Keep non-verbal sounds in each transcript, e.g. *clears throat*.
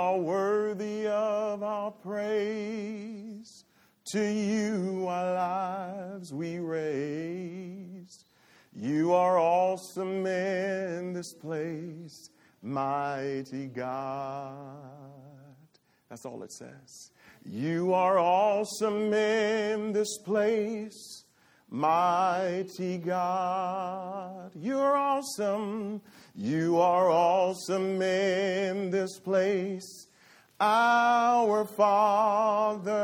are worthy of our praise. To you our lives we raise. You are awesome in this place, mighty God. That's all it says. You are awesome in this place, mighty God. You're awesome. You are awesome in this place, our Father.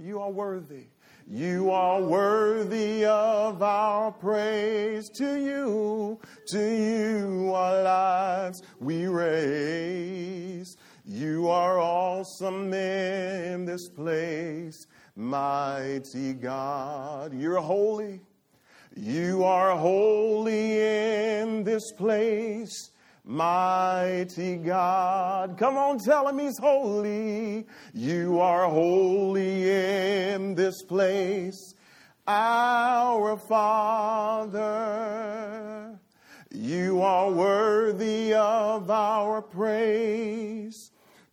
You are worthy. You are worthy of our praise to you, to you our lives we raise. You are awesome in this place, mighty God. You're holy. You are holy in this place, mighty God. Come on, tell him he's holy. You are holy in this place, our Father. You are worthy of our praise.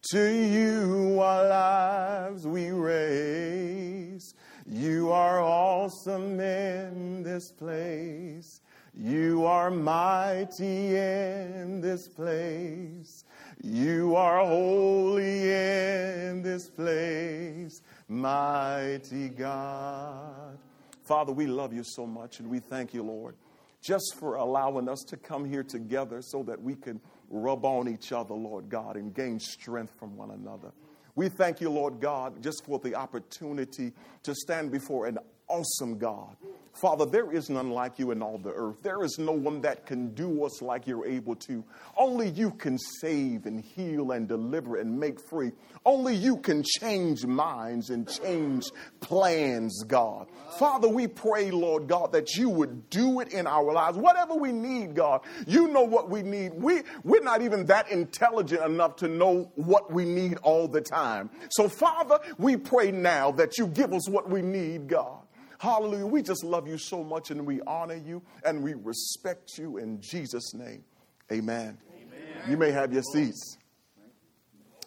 To you our lives we raise. You are awesome in this place. You are mighty in this place. You are holy in this place, mighty God. Father, we love you so much and we thank you, Lord, just for allowing us to come here together so that we can rub on each other, Lord God, and gain strength from one another. We thank you, Lord God, just for the opportunity to stand before an awesome God. Father, there is none like you in all the earth. There is no one that can do us like you're able to. Only you can save and heal and deliver and make free. Only you can change minds and change plans, God. Father, we pray, Lord God, that you would do it in our lives. Whatever we need, God, you know what we need. We, we're not even that intelligent enough to know what we need all the time. So, Father, we pray now that you give us what we need, God. Hallelujah. We just love you so much and we honor you and we respect you in Jesus' name. Amen. Amen. You may have your seats.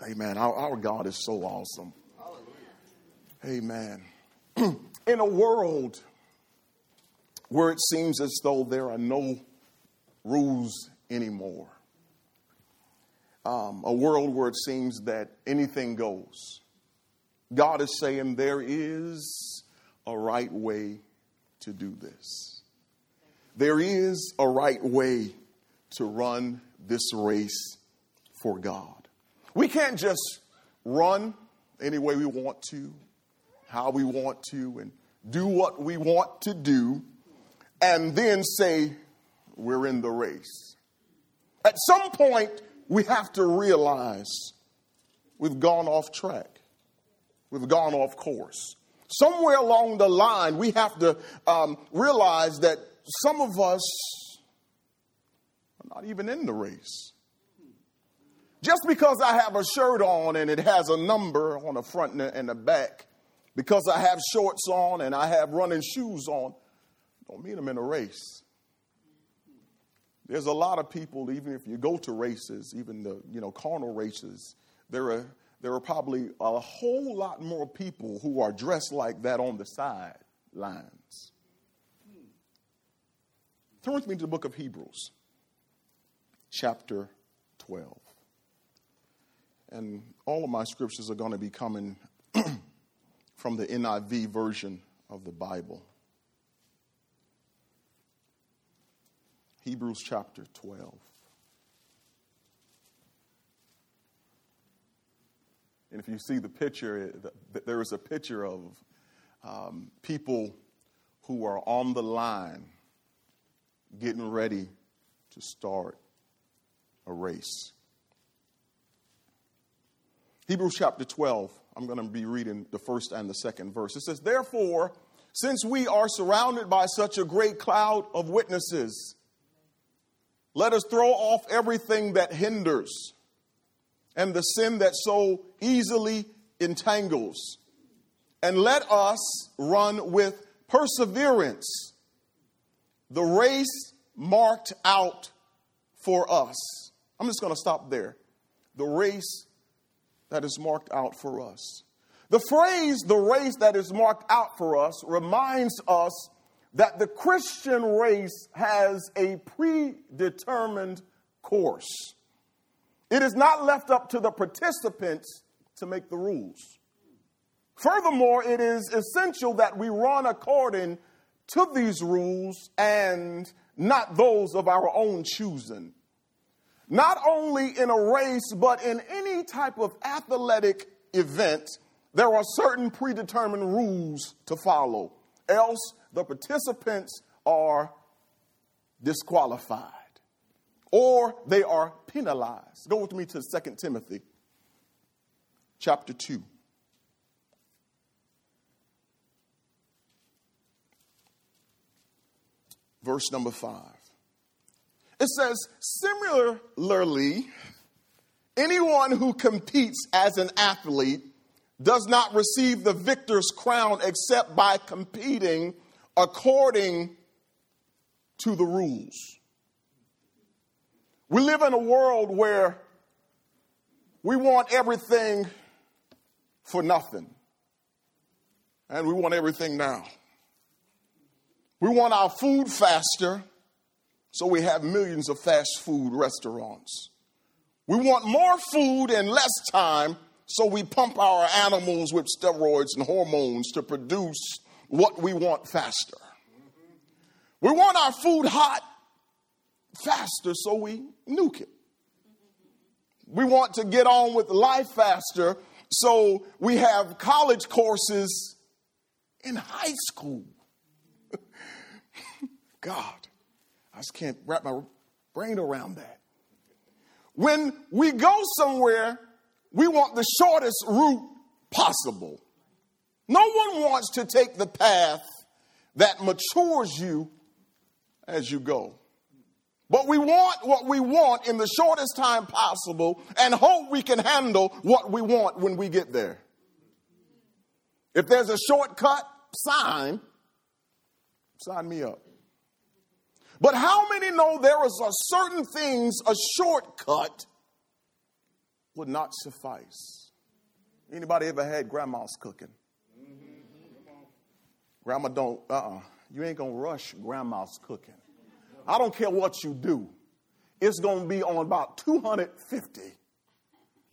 Amen. Our, our God is so awesome. Amen. *clears throat* in a world where it seems as though there are no rules anymore, um, a world where it seems that anything goes, God is saying there is a right way to do this. There is a right way to run this race for God. We can't just run any way we want to, how we want to, and do what we want to do, and then say we're in the race. At some point, we have to realize we've gone off track, we've gone off course somewhere along the line, we have to um, realize that some of us are not even in the race. Just because I have a shirt on and it has a number on the front and the back, because I have shorts on and I have running shoes on, don't mean I'm in a race. There's a lot of people, even if you go to races, even the you know carnal races, there are there are probably a whole lot more people who are dressed like that on the sidelines. Turn with me to the book of Hebrews, chapter 12. And all of my scriptures are going to be coming *clears throat* from the NIV version of the Bible. Hebrews chapter 12. And if you see the picture, there is a picture of um, people who are on the line getting ready to start a race. Hebrews chapter 12, I'm going to be reading the first and the second verse. It says, Therefore, since we are surrounded by such a great cloud of witnesses, let us throw off everything that hinders and the sin that so easily entangles. And let us run with perseverance the race marked out for us. I'm just going to stop there. the race that is marked out for us. The phrase, the race that is marked out for us, reminds us that the Christian race has a predetermined course. It is not left up to the participants to make the rules. Furthermore, it is essential that we run according to these rules and not those of our own choosing. Not only in a race, but in any type of athletic event, there are certain predetermined rules to follow. Else, the participants are disqualified or they are penalized. Go with me to 2 Timothy chapter 2. Verse number 5. It says, similarly, anyone who competes as an athlete does not receive the victor's crown except by competing according to the rules. We live in a world where we want everything for nothing, and we want everything now. We want our food faster, so we have millions of fast food restaurants. We want more food in less time, so we pump our animals with steroids and hormones to produce what we want faster. We want our food hot faster, so we nuke it. We want to get on with life faster, so we have college courses in high school. *laughs* God, I just can't wrap my brain around that. When we go somewhere, we want the shortest route possible. No one wants to take the path that matures you as you go. But we want what we want in the shortest time possible and hope we can handle what we want when we get there. If there's a shortcut sign, sign me up. But how many know there is a certain things a shortcut would not suffice? Anybody ever had grandma's cooking? Grandma don't, uh-uh. You ain't gonna rush grandma's cooking. I don't care what you do. It's gonna be on about 250.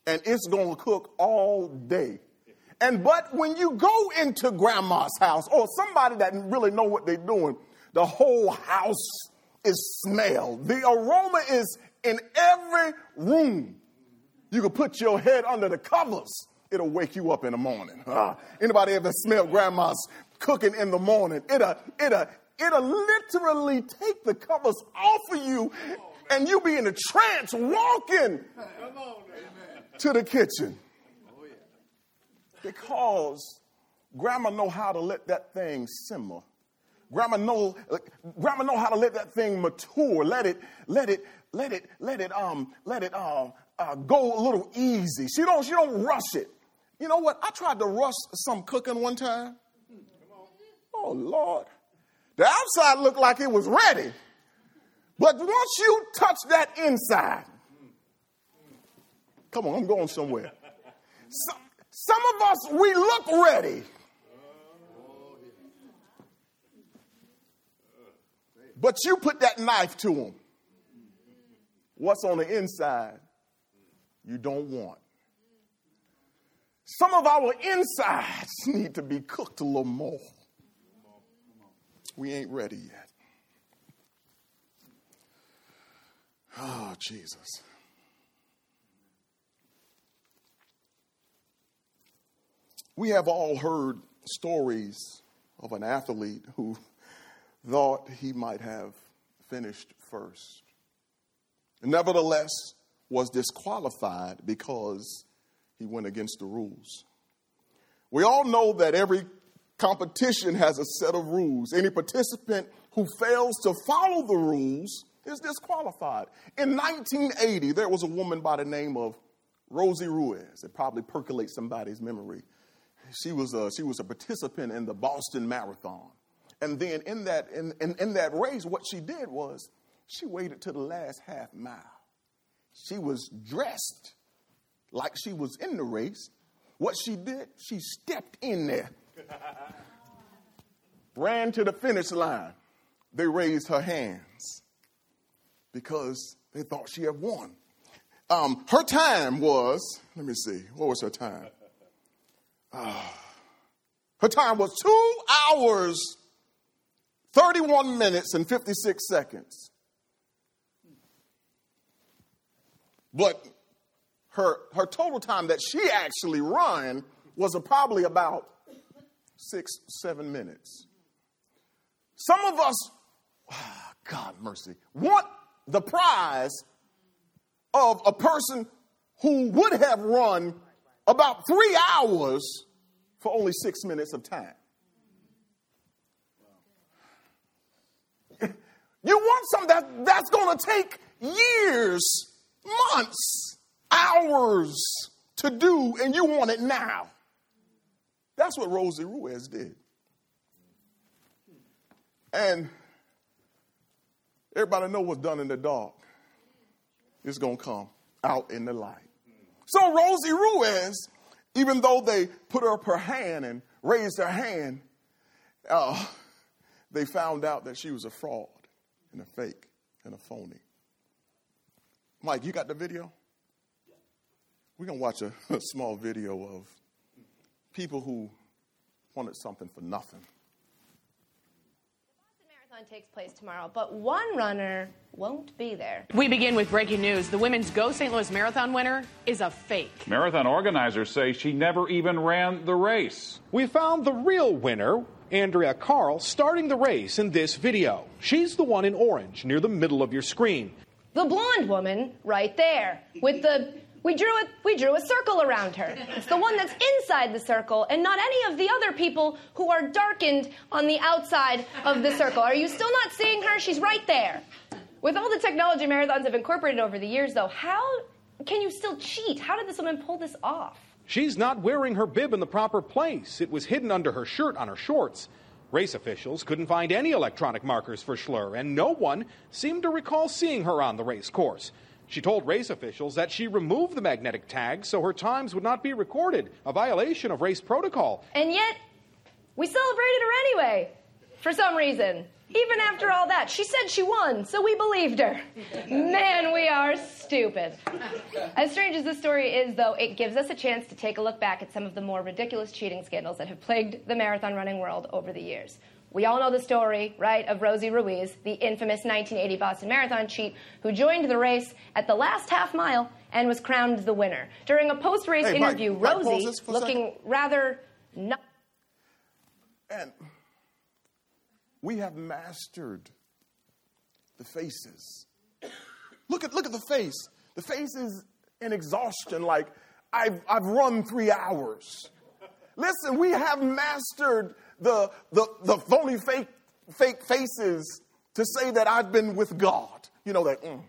And it's gonna cook all day. And but when you go into grandma's house or somebody that really know what they're doing, the whole house is smelled. The aroma is in every room. You can put your head under the covers. It'll wake you up in the morning. Uh, *laughs* anybody ever smell grandma's cooking in the morning? It'll, it'll, it'll literally take the covers off of you and you be in a trance walking to the kitchen. Because grandma know how to let that thing simmer Grandma know, grandma know how to let that thing mature. Let it, let it, let it, let it, um, let it, um, uh, go a little easy. She don't, she don't rush it. You know what? I tried to rush some cooking one time. Oh Lord, the outside looked like it was ready, but once you touch that inside, come on, I'm going somewhere. Some, some of us we look ready. But you put that knife to them. What's on the inside, you don't want. Some of our insides *laughs* need to be cooked a little more. We ain't ready yet. Oh, Jesus. We have all heard stories of an athlete who thought he might have finished first. Nevertheless, was disqualified because he went against the rules. We all know that every competition has a set of rules. Any participant who fails to follow the rules is disqualified. In 1980, there was a woman by the name of Rosie Ruiz. It probably percolates somebody's memory. She was a, she was a participant in the Boston Marathon. And then in that, in, in, in that race, what she did was she waited to the last half mile. She was dressed like she was in the race. What she did, she stepped in there, *laughs* ran to the finish line. They raised her hands because they thought she had won. Um, her time was, let me see, what was her time? Uh, *sighs* her time was two hours, 31 minutes, and 56 seconds. But her, her total time that she actually run was probably about six, seven minutes. Some of us, oh, God mercy, want the prize of a person who would have run about three hours for only six minutes of time. *laughs* You want something that, that's going to take years, months, hours to do, and you want it now. That's what Rosie Ruiz did. And everybody know what's done in the dark is going to come out in the light. So Rosie Ruiz, even though they put up her hand and raised her hand, uh, they found out that she was a fraud and a fake and a phony. Mike, you got the video? We're going to watch a, a *laughs* small video of people who wanted something for nothing The Boston Marathon takes place tomorrow, but one runner won't be there. We begin with breaking news. The women's Go St. Louis Marathon winner is a fake. Marathon organizers say she never even ran the race. We found the real winner, Andrea Carl, starting the race in this video. She's the one in orange near the middle of your screen. The blonde woman right there with the we drew a we drew a circle around her. It's the one that's inside the circle and not any of the other people who are darkened on the outside of the circle. Are you still not seeing her? She's right there. With all the technology marathons have incorporated over the years though, how can you still cheat? How did this woman pull this off? She's not wearing her bib in the proper place. It was hidden under her shirt on her shorts. Race officials couldn't find any electronic markers for Schler, and no one seemed to recall seeing her on the race course. She told race officials that she removed the magnetic tag so her times would not be recorded, a violation of race protocol. And yet, we celebrated her anyway, for some reason. Even after all that, she said she won, so we believed her. Man, we are stupid. As strange as this story is, though, it gives us a chance to take a look back at some of the more ridiculous cheating scandals that have plagued the marathon running world over the years. We all know the story, right, of Rosie Ruiz, the infamous 1980 Boston Marathon cheat, who joined the race at the last half mile and was crowned the winner. During a post race hey, interview, Mike, Rosie, Mike, looking rather not. And we have mastered the faces. Look at, look at the face. The face is in exhaustion, like, I've, I've run three hours. Listen, we have mastered the, the, the phony fake, fake faces to say that I've been with God. You know that, mm.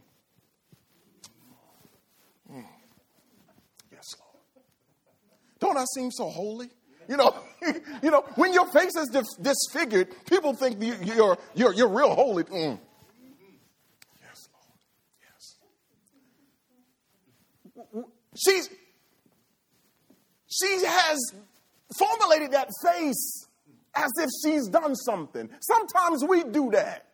Mm. Yes, Lord. Don't I seem so holy? You know, *laughs* you know, when your face is dis- disfigured, people think you, are you're, you're real holy. Mm. Yes, Lord. Yes. She's, she has formulated that face as if she's done something. Sometimes we do that.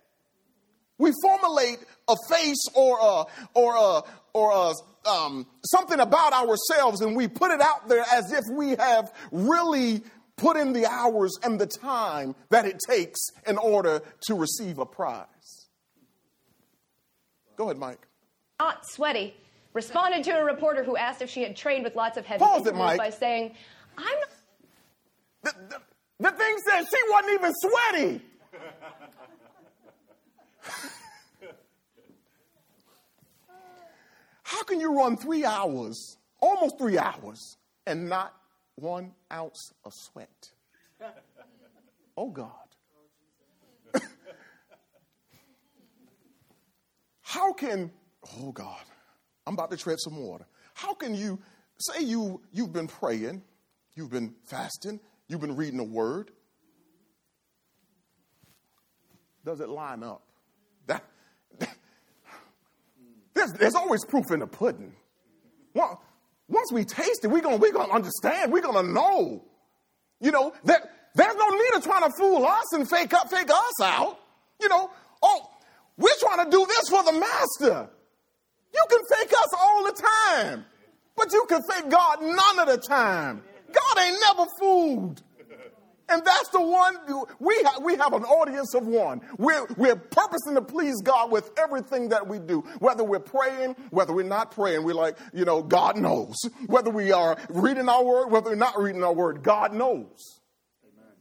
We formulate a face or a, or a, or a, um, something about ourselves and we put it out there as if we have really put in the hours and the time that it takes in order to receive a prize. Go ahead, Mike. Not sweaty. Responded to a reporter who asked if she had trained with lots of heavy Pause it, Mike. by saying, "I'm not." The, the, the thing said she wasn't even sweaty. How can you run three hours, almost three hours, and not one ounce of sweat? Oh, God. How can, oh, God, I'm about to tread some water. How can you say you, you've been praying, you've been fasting, You've been reading the word. Does it line up? That, there's, there's, always proof in the pudding. Once we taste it, we're going we gonna understand. We're going to know. You know, that there's no need of trying to fool us and fake up, fake us out. You know, oh, we're trying to do this for the master. You can fake us all the time, but you can fake God none of the time. God ain't never fooled. And that's the one we, ha- we have an audience of one. We're, we're purposing to please God with everything that we do. Whether we're praying, whether we're not praying, we're like, you know, God knows. Whether we are reading our word, whether we're not reading our word, God knows. Amen.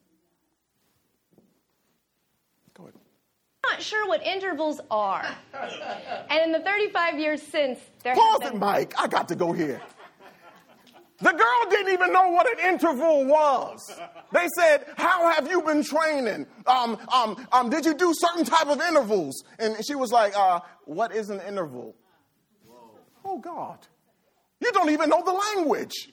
Go ahead. I'm not sure what intervals are. and in the 35 years since, there Pause been- it, Mike. I got to go here. The girl didn't even know what an interval was. They said, How have you been training? Um, um, um, did you do certain type of intervals? And she was like, uh, What is an interval? Whoa. Oh, God. You don't even know the language.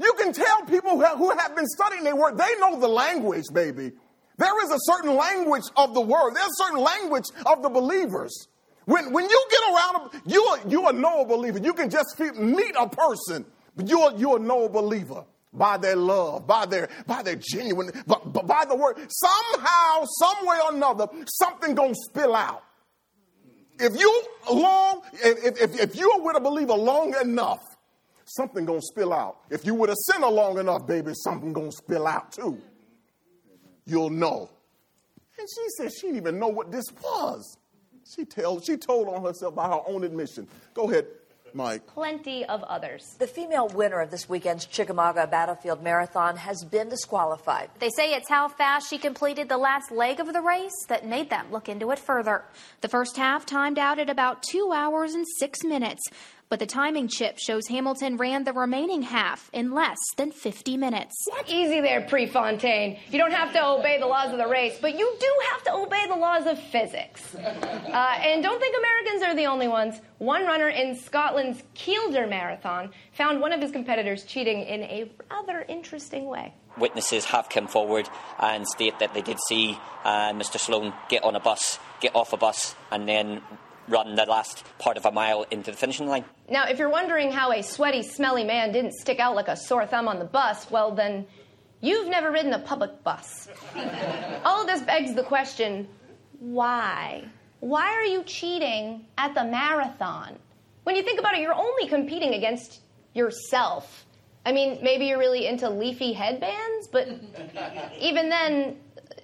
You can tell people who have been studying their word, they know the language, baby. There is a certain language of the word, there's a certain language of the believers. When, when you get around, you are, you are know a believer. You can just meet a person you're, you're a no believer by their love, by their, by their genuine, but, by the word. Somehow, some way or another, something gonna spill out. If you long, if, if, if you're with a believer long enough, something gonna spill out. If you with a sinner long enough, baby, something gonna spill out too. You'll know. And she said she didn't even know what this was. She, tell, she told on herself by her own admission. Go ahead, Mike. Plenty of others. The female winner of this weekend's Chickamauga Battlefield Marathon has been disqualified. They say it's how fast she completed the last leg of the race that made them look into it further. The first half timed out at about two hours and six minutes. But the timing chip shows Hamilton ran the remaining half in less than 50 minutes. What? Easy there, Prefontaine. You don't have to obey the laws of the race, but you do have to obey the laws of physics. *laughs* Uh, and don't think Americans are the only ones. One runner in Scotland's Kielder Marathon found one of his competitors cheating in a rather interesting way. Witnesses have come forward and state that they did see uh, Mr. Sloan get on a bus, get off a bus, and then run the last part of a mile into the finishing line. Now, if you're wondering how a sweaty, smelly man didn't stick out like a sore thumb on the bus, well, then you've never ridden a public bus. *laughs* All of this begs the question why? Why are you cheating at the marathon? When you think about it, you're only competing against yourself. I mean, maybe you're really into leafy headbands, but *laughs* even then,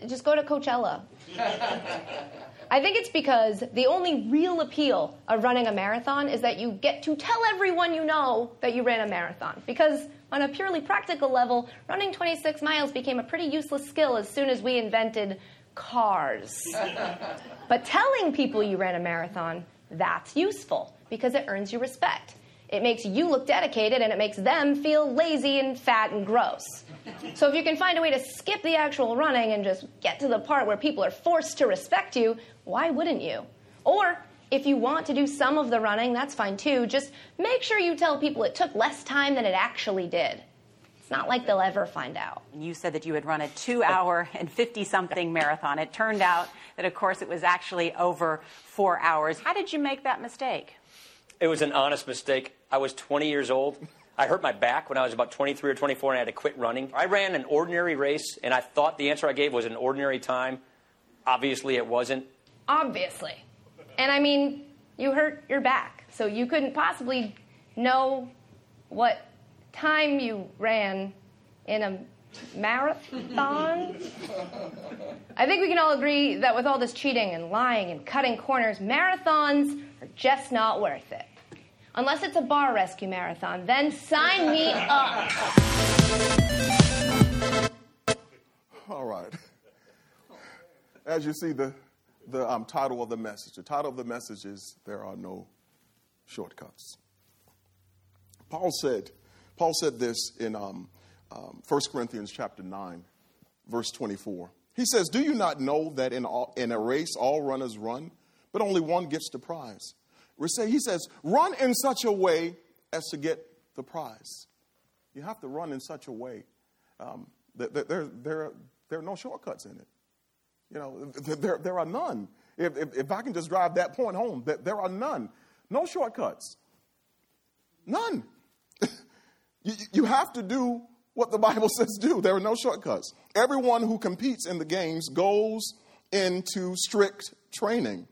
just go to Coachella. *laughs* I think it's because the only real appeal of running a marathon is that you get to tell everyone you know that you ran a marathon. Because on a purely practical level, running 26 miles became a pretty useless skill as soon as we invented cars. *laughs* but telling people you ran a marathon, that's useful because it earns you respect. It makes you look dedicated and it makes them feel lazy and fat and gross. *laughs* So if you can find a way to skip the actual running and just get to the part where people are forced to respect you, why wouldn't you? Or if you want to do some of the running, that's fine too. Just make sure you tell people it took less time than it actually did. It's not like they'll ever find out. You said that you had run a two hour and 50 something *laughs* marathon. It turned out that, of course, it was actually over four hours. How did you make that mistake? It was an honest mistake. I was 20 years old. I hurt my back when I was about 23 or 24 and I had to quit running. I ran an ordinary race and I thought the answer I gave was an ordinary time. Obviously, it wasn't. Obviously. And I mean, you hurt your back, so you couldn't possibly know what time you ran in a marathon. *laughs* I think we can all agree that with all this cheating and lying and cutting corners, marathons are just not worth it. Unless it's a bar rescue marathon, then sign me up. All right. As you see, the, the um, title of the message, the title of the message is There Are No Shortcuts. Paul said, Paul said this in um, um, 1 Corinthians chapter 9, verse 24. He says, Do you not know that in, all, in a race all runners run, but only one gets the prize? He says, Run in such a way as to get the prize. You have to run in such a way um, that, that there, there, there are no shortcuts in it. You know, there, there are none. If, if, if I can just drive that point home, that there are none. No shortcuts. None. *laughs* You, you have to do what the Bible *laughs* says do. There are no shortcuts. Everyone who competes in the games goes into strict training.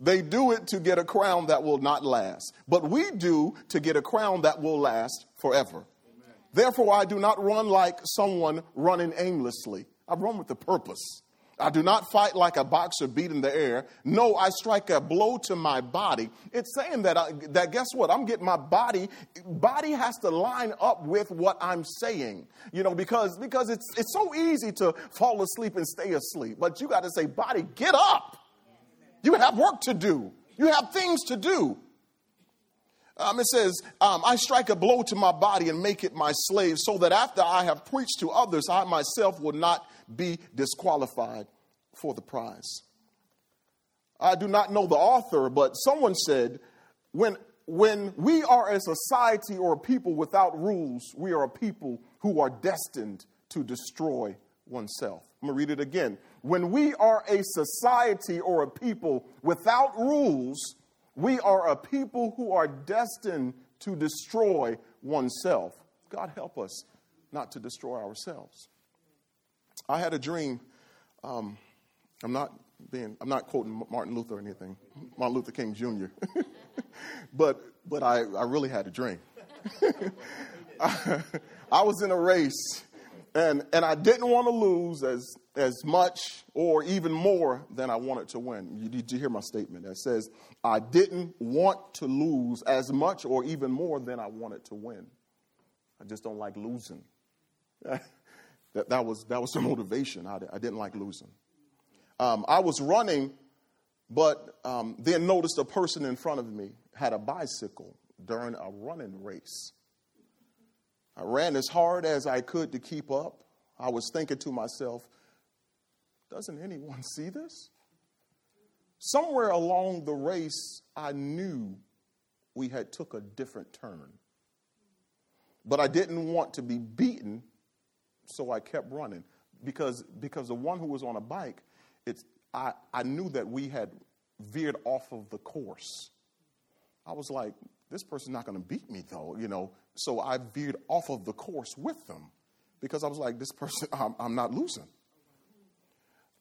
They do it to get a crown that will not last, but we do to get a crown that will last forever. Amen. Therefore, I do not run like someone running aimlessly. I run with a purpose. I do not fight like a boxer beating the air. No, I strike a blow to my body. It's saying that, I, that guess what? I'm getting my body, body has to line up with what I'm saying. You know, because, because it's, it's so easy to fall asleep and stay asleep. But you got to say, body, get up. You have work to do, you have things to do. Um, it says, um, I strike a blow to my body and make it my slave, so that after I have preached to others, I myself will not be disqualified for the prize. I do not know the author, but someone said, when, when we are a society or a people without rules, we are a people who are destined to destroy oneself. I'm going to read it again. When we are a society or a people without rules, we are a people who are destined to destroy oneself. God help us not to destroy ourselves. I had a dream. Um, I'm not being, I'm not quoting Martin Luther or anything, Martin Luther King Jr. *laughs* but but I, I really had a dream. *laughs* I, I was in a race and, and I didn't want to lose as, as much or even more than I wanted to win. You, did you hear my statement? That says, I didn't want to lose as much or even more than I wanted to win. I just don't like losing. *laughs* that, that, was, that was the motivation. I, I didn't like losing. Um, I was running, but um, then noticed a person in front of me had a bicycle during a running race. I ran as hard as I could to keep up. I was thinking to myself, doesn't anyone see this? Somewhere along the race, I knew we had took a different turn. But I didn't want to be beaten, so I kept running. Because, because the one who was on a bike, it's, I, I knew that we had veered off of the course. I was like, this person's not going to beat me, though, you know. So I veered off of the course with them because I was like, this person, *laughs* I'm, I'm not losing.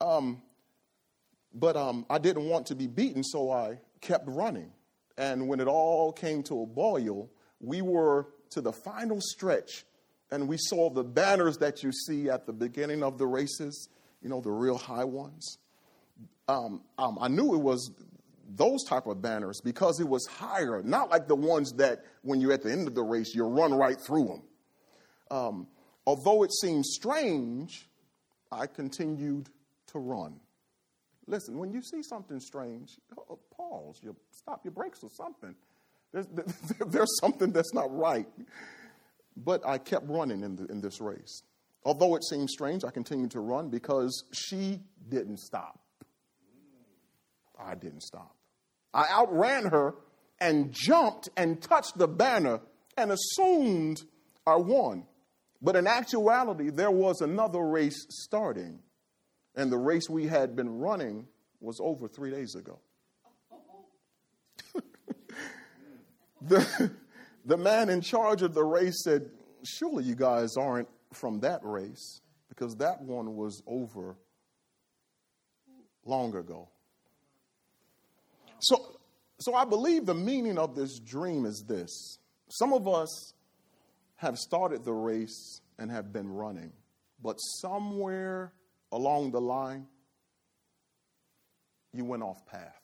Um, but um, I didn't want to be beaten, so I kept running. And when it all came to a boil, we were to the final stretch, and we saw the banners that you see at the beginning of the races, you know, the real high ones. Um, um I knew it was those type of banners because it was higher, not like the ones that when you're at the end of the race, you run right through them. Um, although it seemed strange, I continued to run. Listen, when you see something strange, uh, pause, you stop your brakes or something. There's, *laughs* there's something that's not right. But I kept running in, the, in this race. Although it seemed strange, I continued to run because she didn't stop. I didn't stop. I outran her and jumped and touched the banner and assumed I won. But in actuality, there was another race starting, and the race we had been running was over three days ago. *laughs* the, the man in charge of the race said, Surely you guys aren't from that race, because that one was over long ago. So, so I believe the meaning of this dream is this. Some of us have started the race and have been running, but somewhere along the line, you went off path.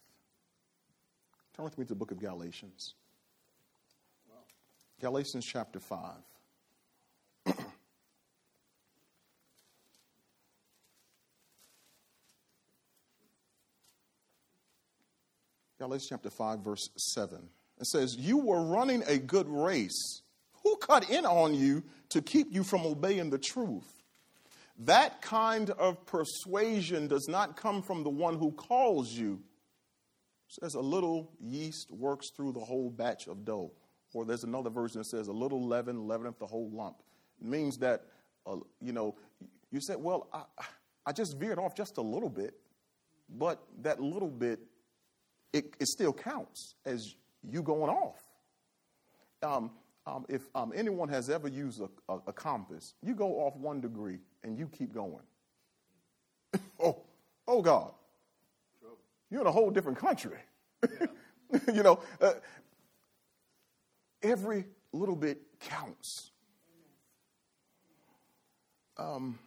Turn with me to the book of Galatians. Galatians chapter 5. *clears throat* Galatians chapter 5, verse 7. It says, You were running a good race. Who cut in on you to keep you from obeying the truth? That kind of persuasion does not come from the one who calls you. It says, A little yeast works through the whole batch of dough. Or there's another version that says, A little leaven leaveneth the whole lump. It means that, uh, you know, you said, Well, I, I just veered off just a little bit, but that little bit it, it still counts as you going off. Um, um, if um, anyone has ever used a, a, a compass, you go off one degree and you keep going. *laughs* oh, oh God, you're in a whole different country. *laughs* you know, uh, every little bit counts. Um,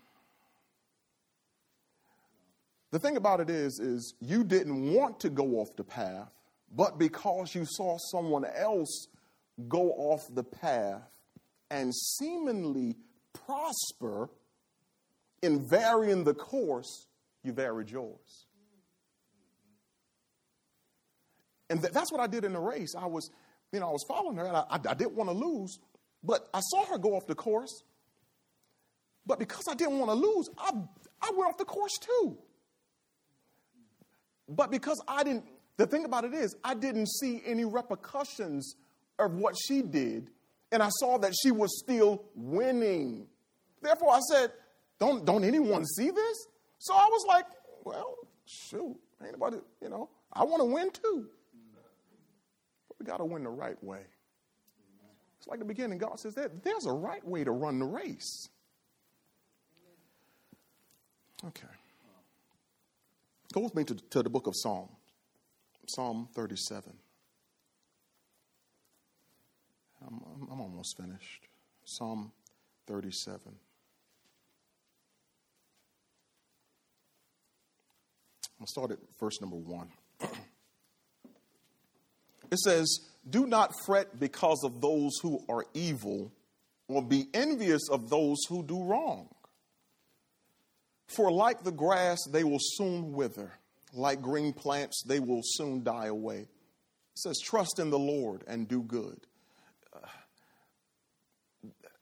the thing about it is, is you didn't want to go off the path, but because you saw someone else go off the path and seemingly prosper in varying the course, you varied yours. And th- that's what I did in the race. I was, you know, I was following her and I, I, I didn't want to lose, but I saw her go off the course. But because I didn't want to lose, I, I went off the course too. But because I didn't, the thing about it is, I didn't see any repercussions of what she did, and I saw that she was still winning. Therefore, I said, don't, don't anyone see this? So I was like, well, shoot, ain't nobody, you know, I want to win too. But we got to win the right way. It's like the beginning, God says that there's a right way to run the race. Okay. Go with me to, to the book of Psalms, Psalm 37. I'm, I'm almost finished. Psalm 37. I'll start at verse number one. *clears throat* it says, Do not fret because of those who are evil, or be envious of those who do wrong. For like the grass, they will soon wither. Like green plants, they will soon die away. It says, Trust in the Lord and do good.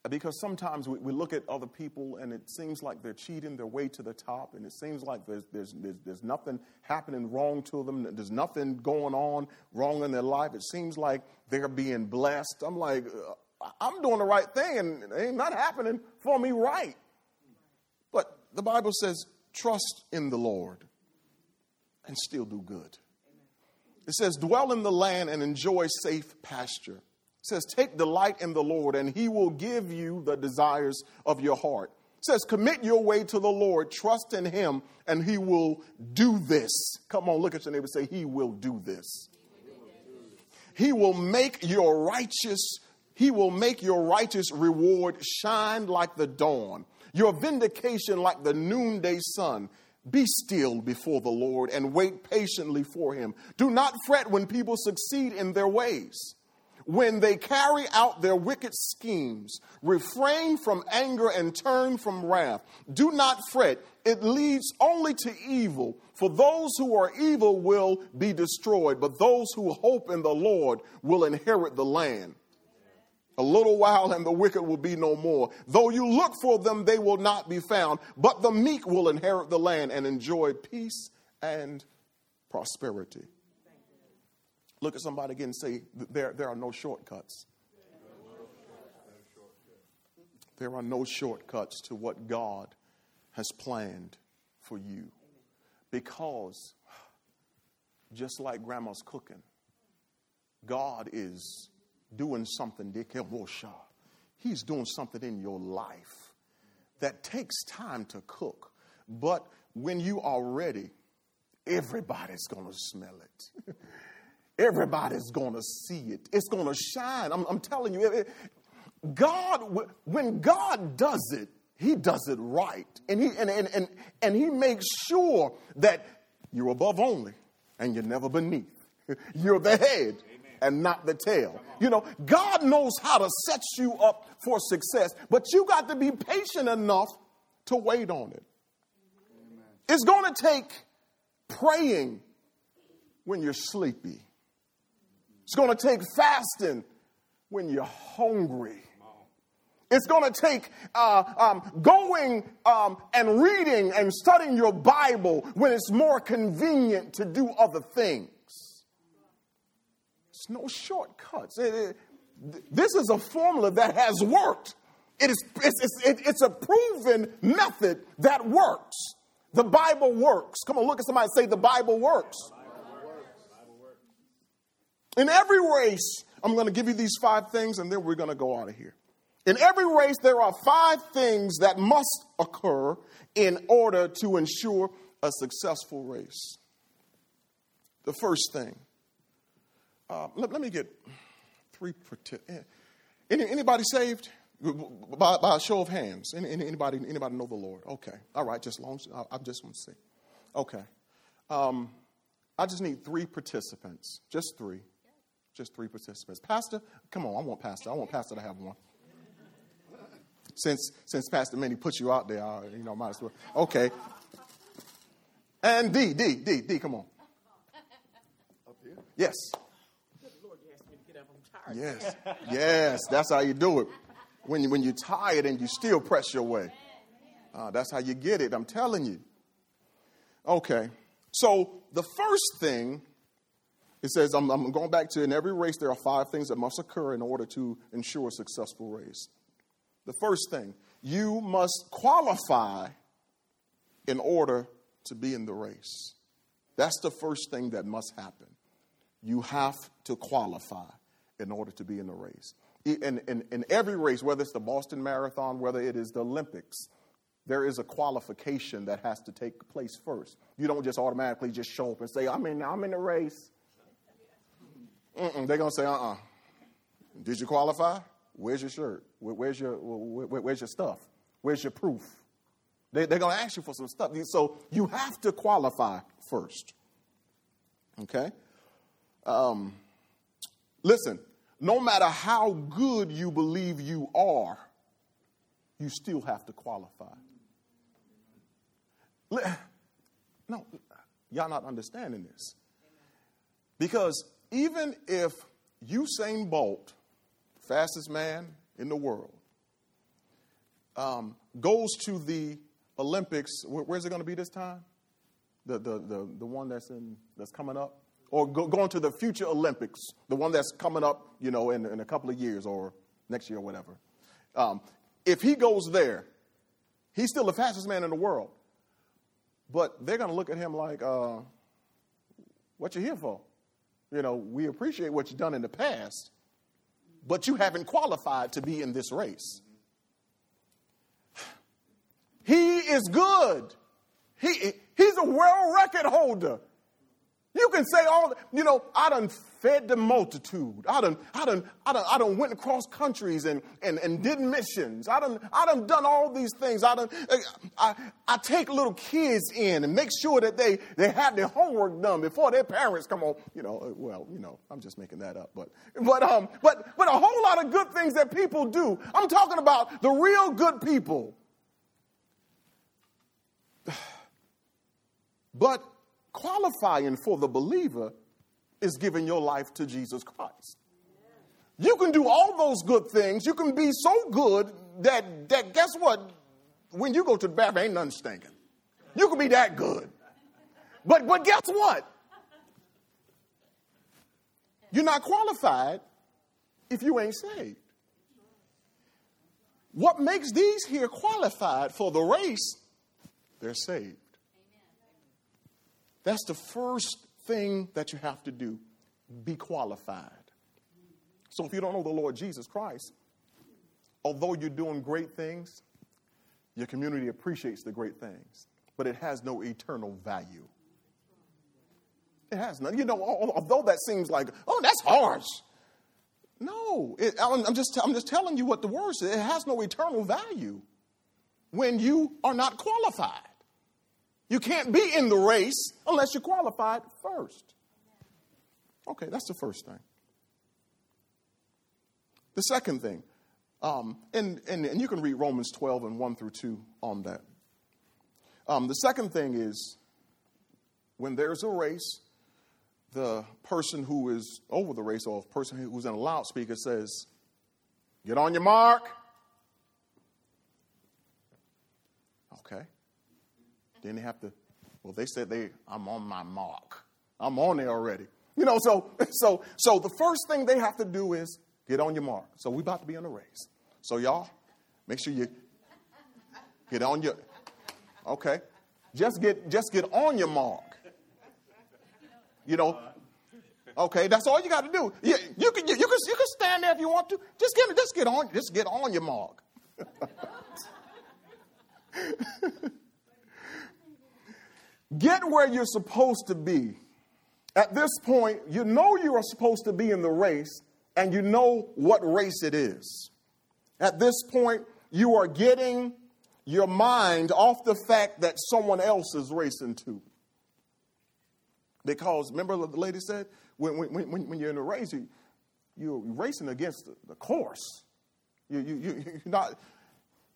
Because sometimes we, we, look at other people and it seems like they're cheating their way to the top, and it seems like there's, there's, there's, there's nothing happening wrong to them, there's nothing going on wrong in their life. It seems like they're being blessed. I'm like, uh, I'm doing the right thing, and it ain't not happening for me right. But the Bible says, trust in the Lord and still do good. It says, dwell in the land and enjoy safe pasture. Says, take delight in the Lord and he will give you the desires of your heart. It says, commit your way to the Lord, trust in him, and he will do this. Come on, look at your neighbor say, He will do this. He will make your righteous, he will make your righteous reward shine like the dawn your vindication like the noonday sun. Be still before the Lord and wait patiently for him. Do not fret when people succeed in their ways. When they carry out their wicked schemes, refrain from anger and turn from wrath. Do not fret, it leads only to evil. For those who are evil will be destroyed, but those who hope in the Lord will inherit the land. A little while and the wicked will be no more. Though you look for them, they will not be found. But the meek will inherit the land and enjoy peace and prosperity. Look at somebody again and say, there, there are no shortcuts. There are no shortcuts to what God has planned for you. Because, just like grandma's cooking, God is doing something, He's doing something in your life that takes time to cook. But when you are ready, everybody's going to smell it. *laughs* everybody's going to see it. It's going to shine. I'm, I'm telling you, God, when God does it, He does it right. And He, and, and, and, and he makes sure that you're above only and you're never beneath. *laughs* You're the head and not the tail. You know, God knows how to set you up for success, but you got to be patient enough to wait on it. It's going to take praying when you're sleepy. It's going to take fasting when you're hungry. It's going to take uh, um, going um, and reading and studying your Bible when it's more convenient to do other things It's no shortcuts. It, it, this is a formula that has worked. It is, it's, it's, it's a proven method that works. The Bible works. Come on, look at somebody say, The Bible works. In every race, I'm going to give you these five things and then we're going to go out of here. In every race, there are five things that must occur in order to ensure a successful race. The first thing, uh, let, let, me get three. Eh, any, anybody saved? By, by, a show of hands. Any, anybody, anybody know the Lord? Okay. All right. Just long. I, I just want to see. Okay. Um, I just need three participants. Just three. Just three participants. Pastor, come on. I want Pastor. I want Pastor to have one. Since since Pastor Minnie put you out there, I, you know, might as well. Okay. And D, D, D, D, come on. Up here? Yes. Yes. Yes. That's how you do it. When, you, when you're tired and you still press your way. Uh, that's how you get it. I'm telling you. Okay. So the first thing, it says, I'm, I'm going back to in every race, there are five things that must occur in order to ensure a successful race. The first thing, you must qualify in order to be in the race. That's the first thing that must happen. You have to qualify in order to be in the race. In, in, in every race, whether it's the Boston Marathon, whether it is the Olympics, there is a qualification that has to take place first. You don't just automatically just show up and say, I'm in, I'm in the race. Mm-mm, they're going to say, uh uh-uh. uh Did you qualify? Where's your shirt? Where's your, where's your stuff? Where's your proof? They, are going to ask you for some stuff. So you have to qualify first. Okay? Um, listen, no matter how good you believe you are, you still have to qualify. No, y'all not understanding this. Because even if Usain Bolt, fastest man in the world, um, goes to the Olympics, where's it going to be this time? The, the, the, the one that's, in, that's coming up? Or go, going to the future Olympics, the one that's coming up, you know, in, in a couple of years or next year or whatever. Um, if he goes there, he's still the fastest man in the world. But they're going to look at him like, uh, what you here for? You know, we appreciate what you've done in the past, but you haven't qualified to be in this race. He is good. He, he's a world record holder. You can say all, you know, I done fed the multitude. I done, I done, I done, I done went across countries and, and, and did missions. I done, I done done all these things. I done, I, I take little kids in and make sure that they, they have their homework done before their parents come on. You know, well, you know, I'm just making that up, but, but, um, but, but a whole lot of good things that people do. I'm talking about the real good people. *sighs* But qualifying for the believer is giving your life to Jesus Christ. You can do all those good things. You can be so good that, that guess what? When you go to the bathroom, ain't nothing stinking. You can be that good. But, but guess what? You're not qualified if you ain't saved. What makes these here qualified for the race? They're saved. That's the first thing that you have to do be qualified. So if you don't know the Lord Jesus Christ, although you're doing great things, your community appreciates the great things, but it has no eternal value. It has none. You know, although that seems like, oh, that's harsh. No, it, I'm, just, I'm just telling you what the word says. It has no eternal value when you are not qualified. You can't be in the race unless you're qualified first. Okay, that's the first thing. The second thing, um, and, and, and you can read Romans 12 and 1 through 2 on that. Um, the second thing is when there's a race, the person who is over the race or person who's in a loudspeaker says, Get on your mark. Okay. Then they have to, well, they said they, I'm on my mark. I'm on there already. You know, so *laughs* so so the first thing they have to do is get on your mark. So we about to be on the race. So y'all, make sure you get on your okay. Just get just get on your mark. You know, Okay, that's all you got to do. You, you, can, you, you, can, you can stand there if you want to. Just get, just get on, just get on your mark. *laughs* get where you're supposed to be. At this point, you know you are supposed to be in the race, and you know what race it is. At this point, you are getting your mind off the fact that someone else is racing too. Because remember, the lady said, when, when, when, when you're in a race, you, you're racing against the, the course. You, you, you, *laughs* you're, not,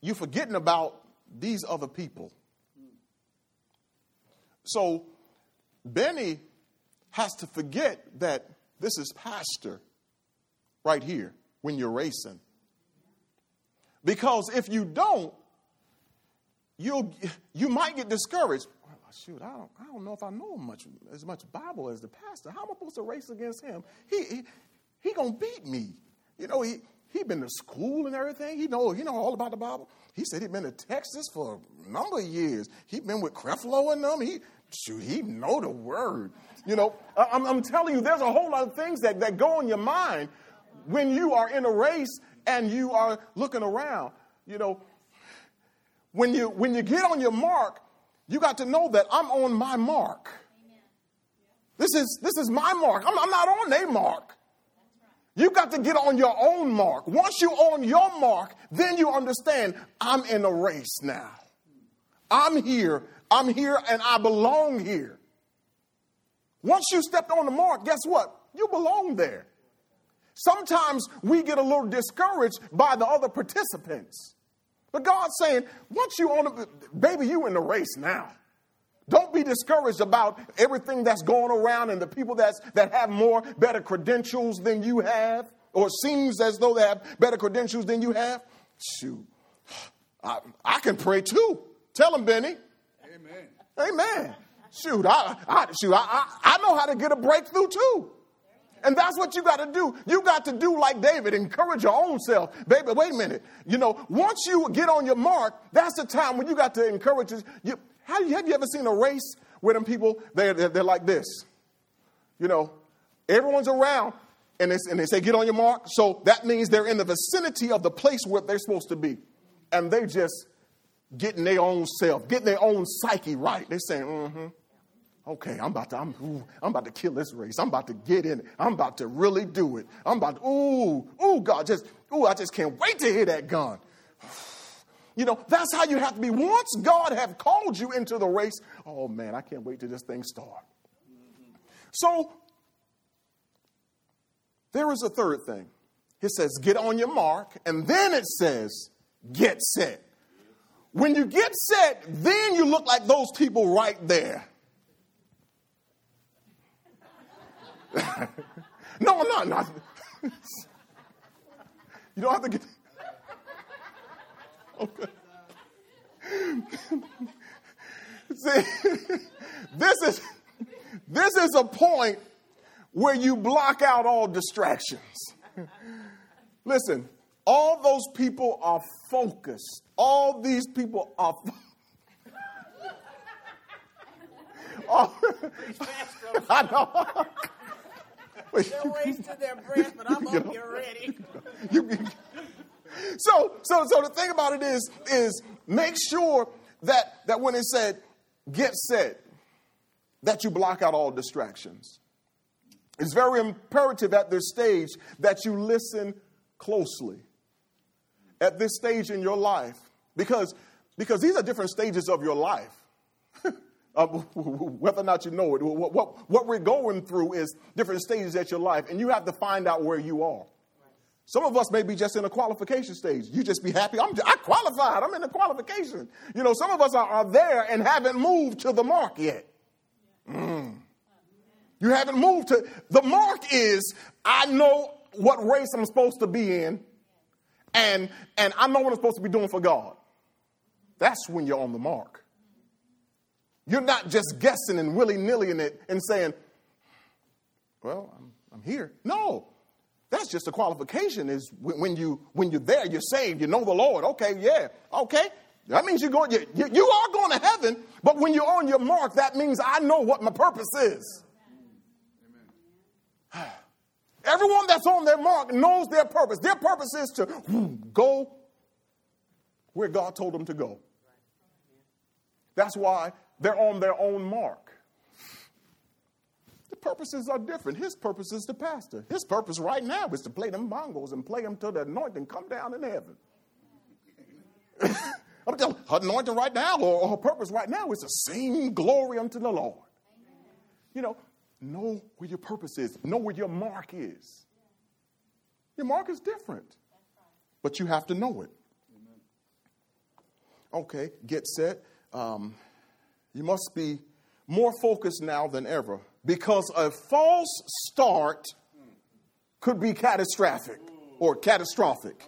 you're forgetting about these other people. So, Benny has to forget that this is pastor right here when you're racing. Because if you don't, you'll, you might get discouraged. Shoot, I don't, I don't know if I know much, as much Bible as the pastor. How am I supposed to race against him? He, he, he gonna beat me. You know, he, he been to school and everything. He know, he know all about the Bible. He said he'd been to Texas for a number of years. He'd been with Creflo and them. He, shoot, he know the word. You know, I'm, I'm telling you, there's a whole lot of things that, that go in your mind when you are in a race and you are looking around. You know, when you when you get on your mark, you got to know that I'm on my mark. This is this is my mark. I'm, I'm not on their mark. You got to get on your own mark. Once you're on your mark, then you understand I'm in a race now. I'm here. I'm here and I belong here. Once you stepped on the mark, guess what? You belong there. Sometimes we get a little discouraged by the other participants. But God's saying, once you on the baby, you in the race now. Don't be discouraged about everything that's going around and the people that's, that have more better credentials than you have, or seems as though they have better credentials than you have. Shoot, I, I can pray too. Tell them, Benny. Amen. Amen. Shoot, I, I shoot, I, I, I know how to get a breakthrough too. And that's what you got to do. You got to do like David, encourage your own self. Baby, wait a minute. You know, once you get on your mark, that's the time when you got to encourage you. Have you, have you ever seen a race where them people, they're, they're, like this? You know, everyone's around and and they say, get on your mark. So that means they're in the vicinity of the place where they're supposed to be. And they just getting their own self, getting their own psyche right. They're saying, mm hmm okay, I'm about to, I'm, ooh, I'm about to kill this race. I'm about to get in it. I'm about to really do it. I'm about to, ooh, ooh, God, just, ooh, I just can't wait to hear that gun. You know, that's how you have to be. Once God have called you into the race, oh man, I can't wait till this thing start. So there is a third thing. It says, get on your mark, and then it says, get set. When you get set, then you look like those people right there. *laughs* no, I'm not. not. *laughs* you don't have to get. *laughs* See, this is this is a point where you block out all distractions. Listen, all those people are focused. All these people are. Oh, *laughs* *laughs* I know. They're wasting their breath, but I'm up here ready. So, so, so the thing about it is, is make sure that that when it said get set, that you block out all distractions. It's very imperative at this stage that you listen closely. At this stage in your life, because because these are different stages of your life. *laughs* Uh, *laughs* whether or not you know it, what, what, what, we're going through is different stages at your life, and you have to find out where you are. Some of us may be just in a qualification stage. You just be happy. I'm, I qualified. I'm in the qualification. You know, some of us are, are there and haven't moved to the mark yet. Mm. You haven't moved to the mark is I know what race I'm supposed to be in, and and I know what I'm supposed to be doing for God. That's when you're on the mark. You're not just guessing and willy nilly in it and saying, well, I'm, I'm here. No, that's just a qualification is when, you, when you're there, you're saved, you know the Lord. Okay, yeah, okay. That means you're going, you, you, you are going to heaven, but when you're on your mark, that means I know what my purpose is. *sighs* Everyone that's on their mark knows their purpose. Their purpose is to go where God told them to go. That's why they're on their own mark. Purposes are different. His purpose is the pastor. His purpose right now is to play them bongos and play them till the anointing come down in heaven. *laughs* I'm telling her anointing right now, or her purpose right now, is to sing glory unto the Lord. You know, know where your purpose is, know where your mark is. Your mark is different, but you have to know it. Okay, get set. Um, you must be more focused now than ever because a false start could be catastrophic or catastrophic.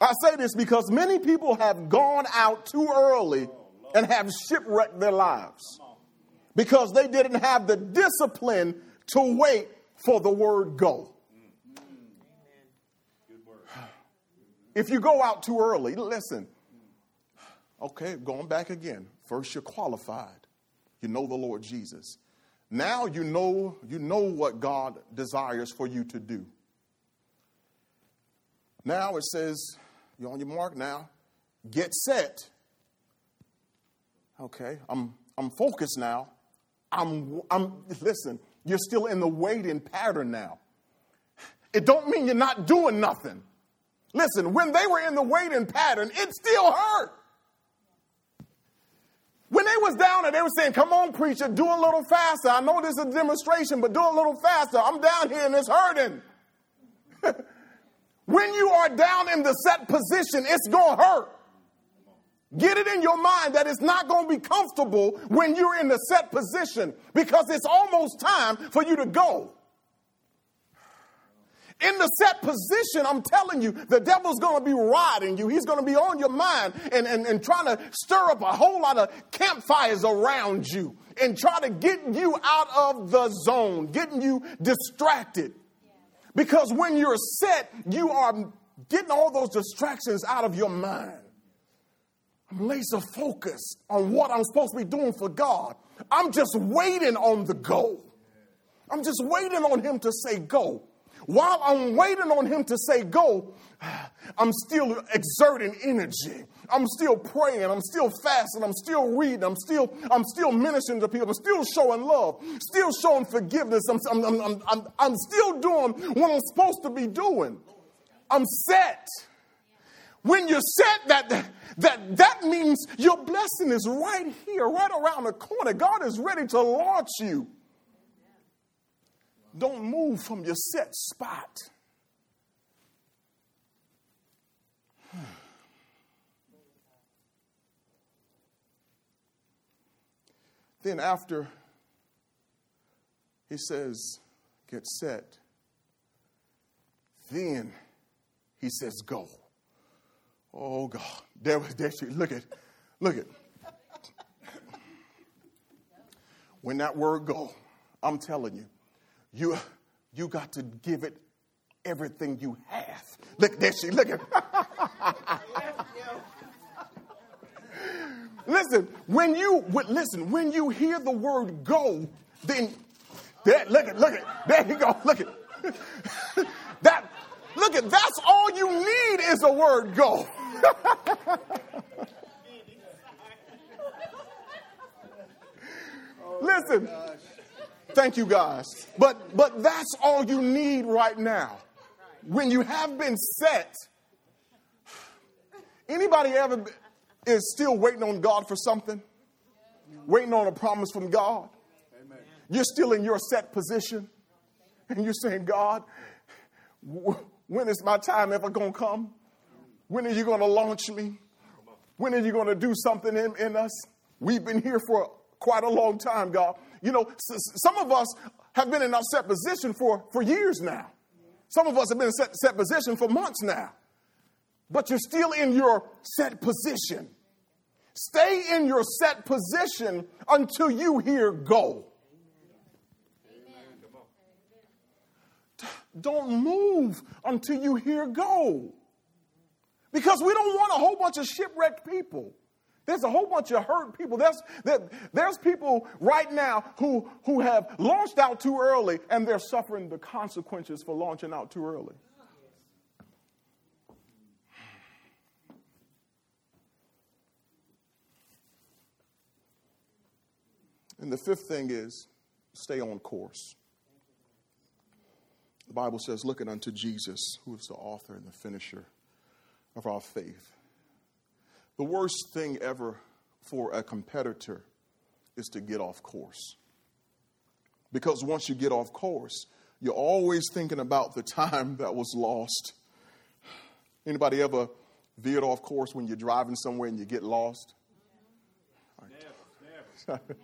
I say this because many people have gone out too early and have shipwrecked their lives because they didn't have the discipline to wait for the word go. If you go out too early, listen. Okay, going back again. First, you're qualified. You know the Lord Jesus. Now you know you know what God desires for you to do. Now it says, you're on your mark now. Get set. Okay, I'm I'm focused now. I'm I'm listen, you're still in the waiting pattern now. It don't mean you're not doing nothing. Listen, when they were in the waiting pattern, it still hurt. Was down there, they were saying, come on, preacher, do a little faster. I know this is a demonstration, but do a little faster. I'm down here and it's hurting. *laughs* when you are down in the set position, it's going to hurt. Get it in your mind that it's not going to be comfortable when you're in the set position because it's almost time for you to go in the set position, I'm telling you, the devil's going to be riding you. He's going to be on your mind and, and, and trying to stir up a whole lot of campfires around you and try to get you out of the zone, getting you distracted. Because when you're set, you are getting all those distractions out of your mind. I'm laser focused on what I'm supposed to be doing for God. I'm just waiting on the go. I'm just waiting on Him to say go. While I'm waiting on him to say go, I'm still exerting energy. I'm still praying. I'm still fasting. I'm still reading. I'm still, I'm still ministering to people. I'm still showing love, still showing forgiveness. I'm, I'm, I'm, I'm, I'm still doing what I'm supposed to be doing. I'm set. When you're set, that, that, that means your blessing is right here, right around the corner. God is ready to launch you. Don't move from your set spot. *sighs* then, after he says, get set, then he says, go. Oh, God. There, there she, look at, look at. *laughs* When that word go, I'm telling you, you, you got to give it everything you have. Look, there she, look at. *laughs* listen, when you listen, when you hear the word go, then there, look at, look at, there you go, look at. *laughs* that, look at, that's all you need is a word go. *laughs* listen, Thank you, guys. But but that's all you need right now. When you have been set. Anybody ever is still waiting on God for something? Waiting on a promise from God? You're still in your set position. And you're saying, God, when is my time ever going to come? When are you going to launch me? When are you going to do something in, in us? We've been here for quite a long time, God. You know, some of us have been in our set position for, for years now. Some of us have been in set, set position for months now. But you're still in your set position. Stay in your set position until you hear go. Don't move until you hear go. Because we don't want a whole bunch of shipwrecked people There's a whole bunch of hurt people. There's, there, there's people right now who, who have launched out too early and they're suffering the consequences for launching out too early. And the fifth thing is stay on course. The Bible says, looking unto Jesus, who is the author and the finisher of our faith. The worst thing ever for a competitor is to get off course. Because once you get off course, you're always thinking about the time that was lost. Anybody ever veered off course when you're driving somewhere and you get lost? Never, never.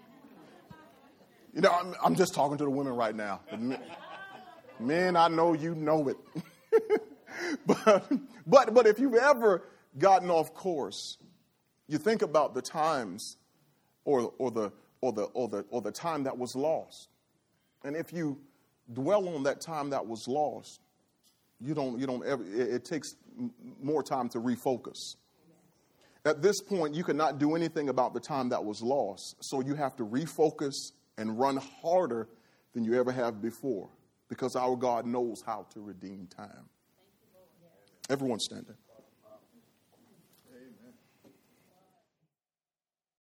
You know, I'm, I'm just talking to the women right now. Men, men, I know you know it. *laughs* but, but, but if you've ever gotten off course, you think about the times or, or, the, or, the, or, the, or the time that was lost. And if you dwell on that time that was lost, you don't, you don't ever, it, it takes more time to refocus. At this point, you cannot do anything about the time that was lost. So you have to refocus and run harder than you ever have before because our God knows how to redeem time. Everyone stand up.